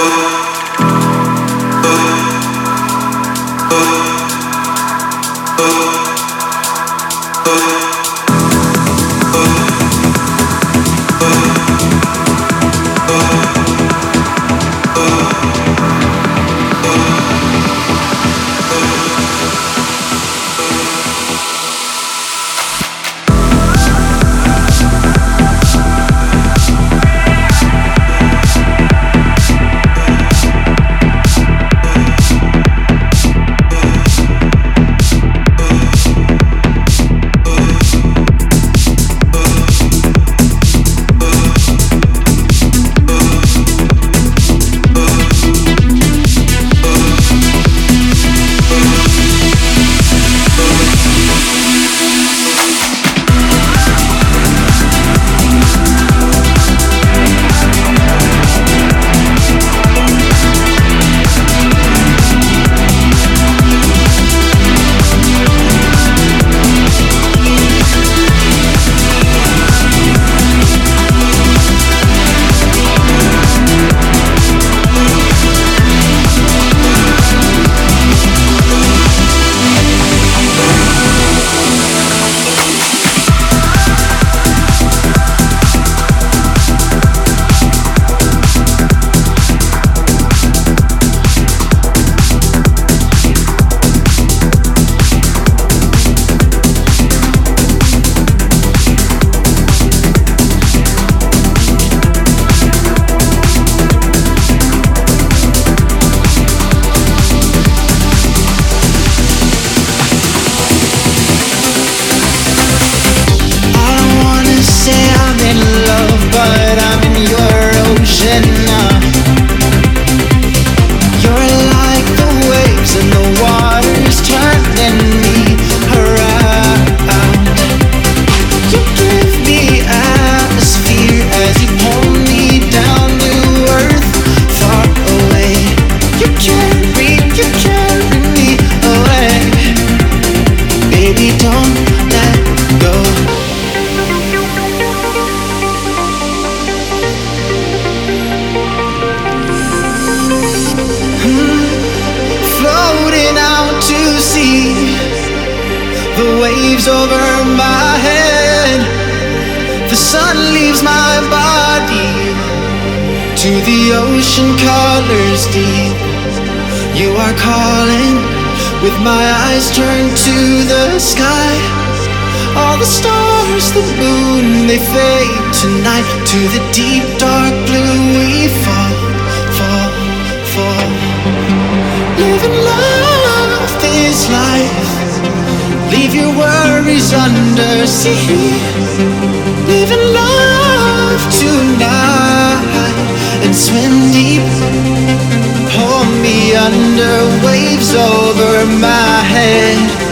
Oh the sky. All the stars, the moon, they fade tonight to the deep dark blue. We fall, fall, fall. Live and love this life. Leave your worries under sea. Live and love tonight and swim deep. Hold me under waves over my head.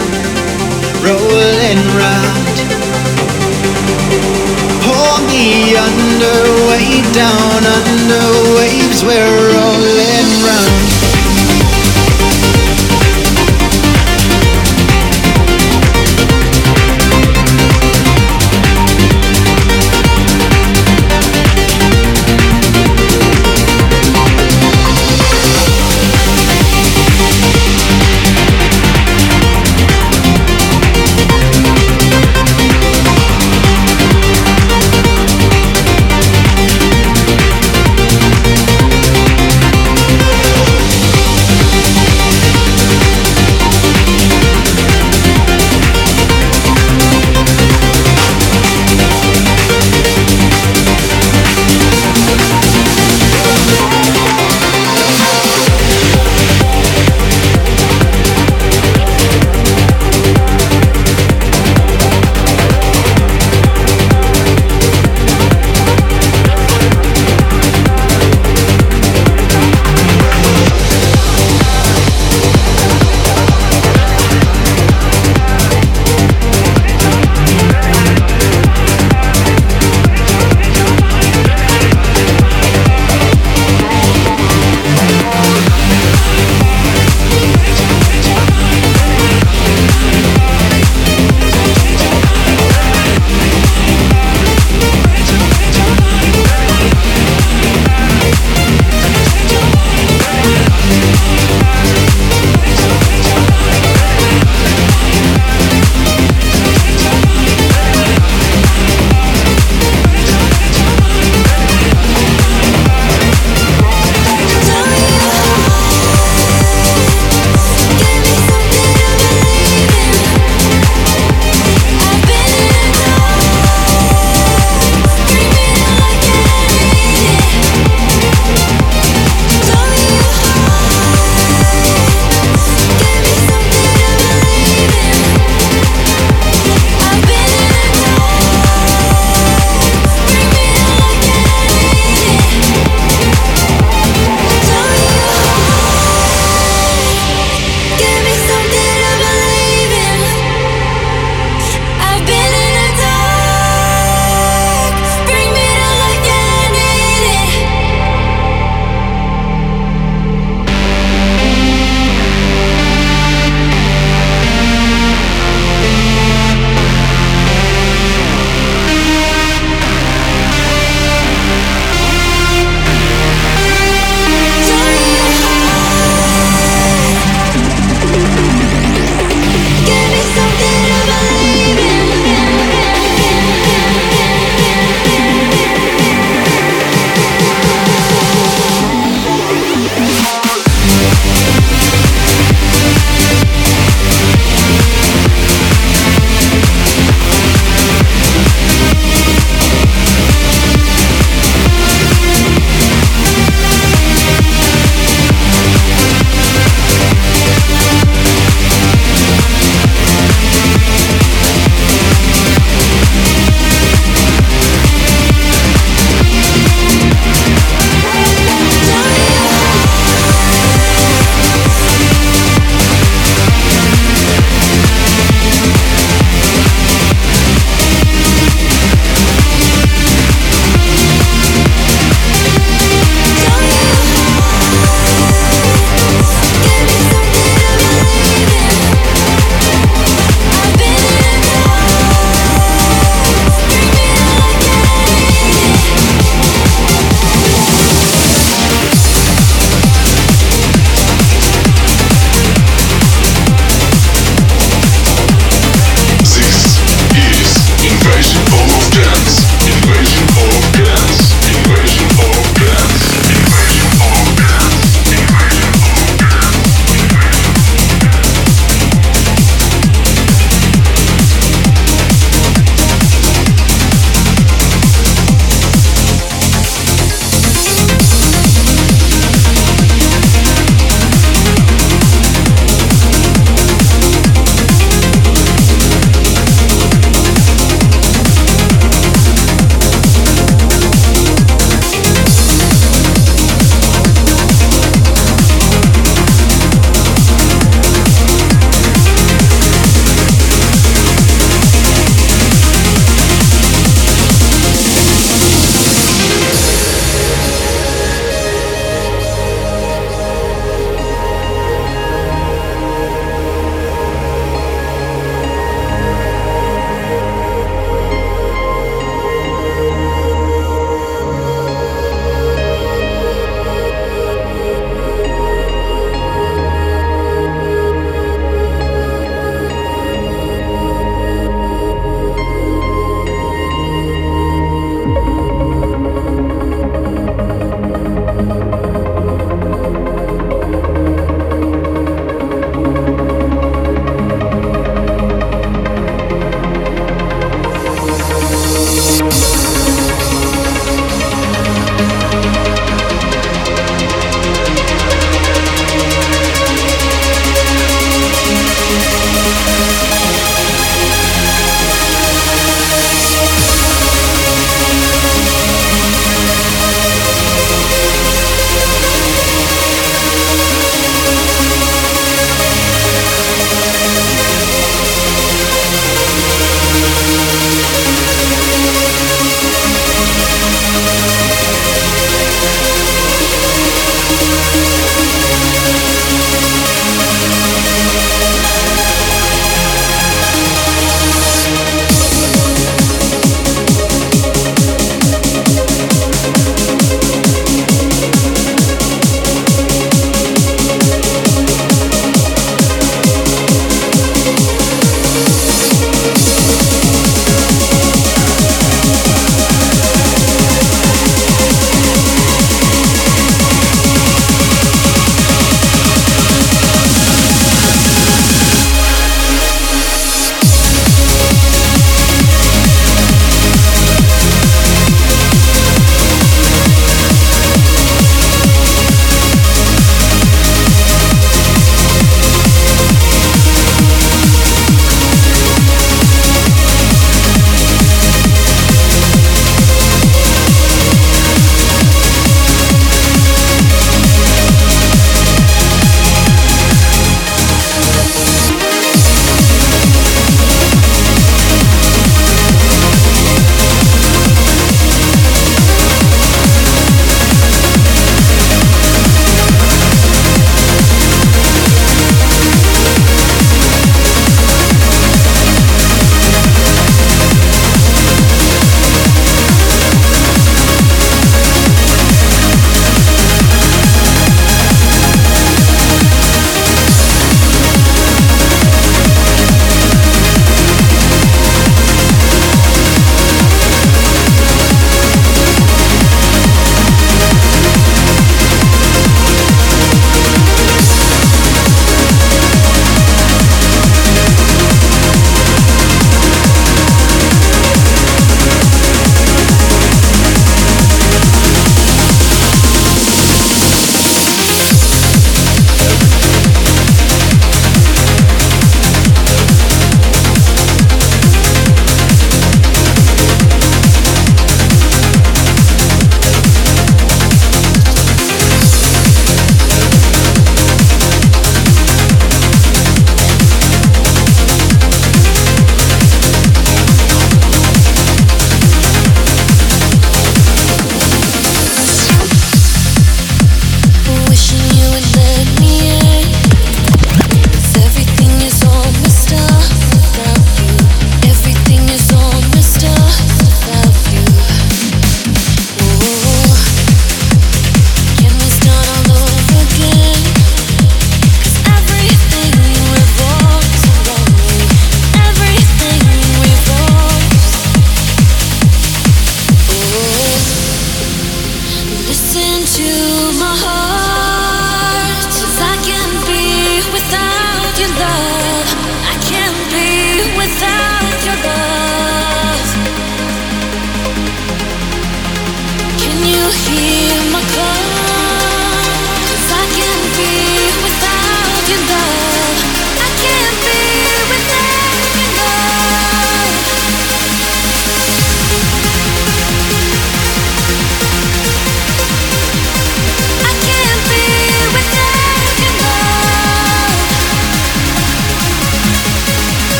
down under waves where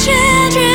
children,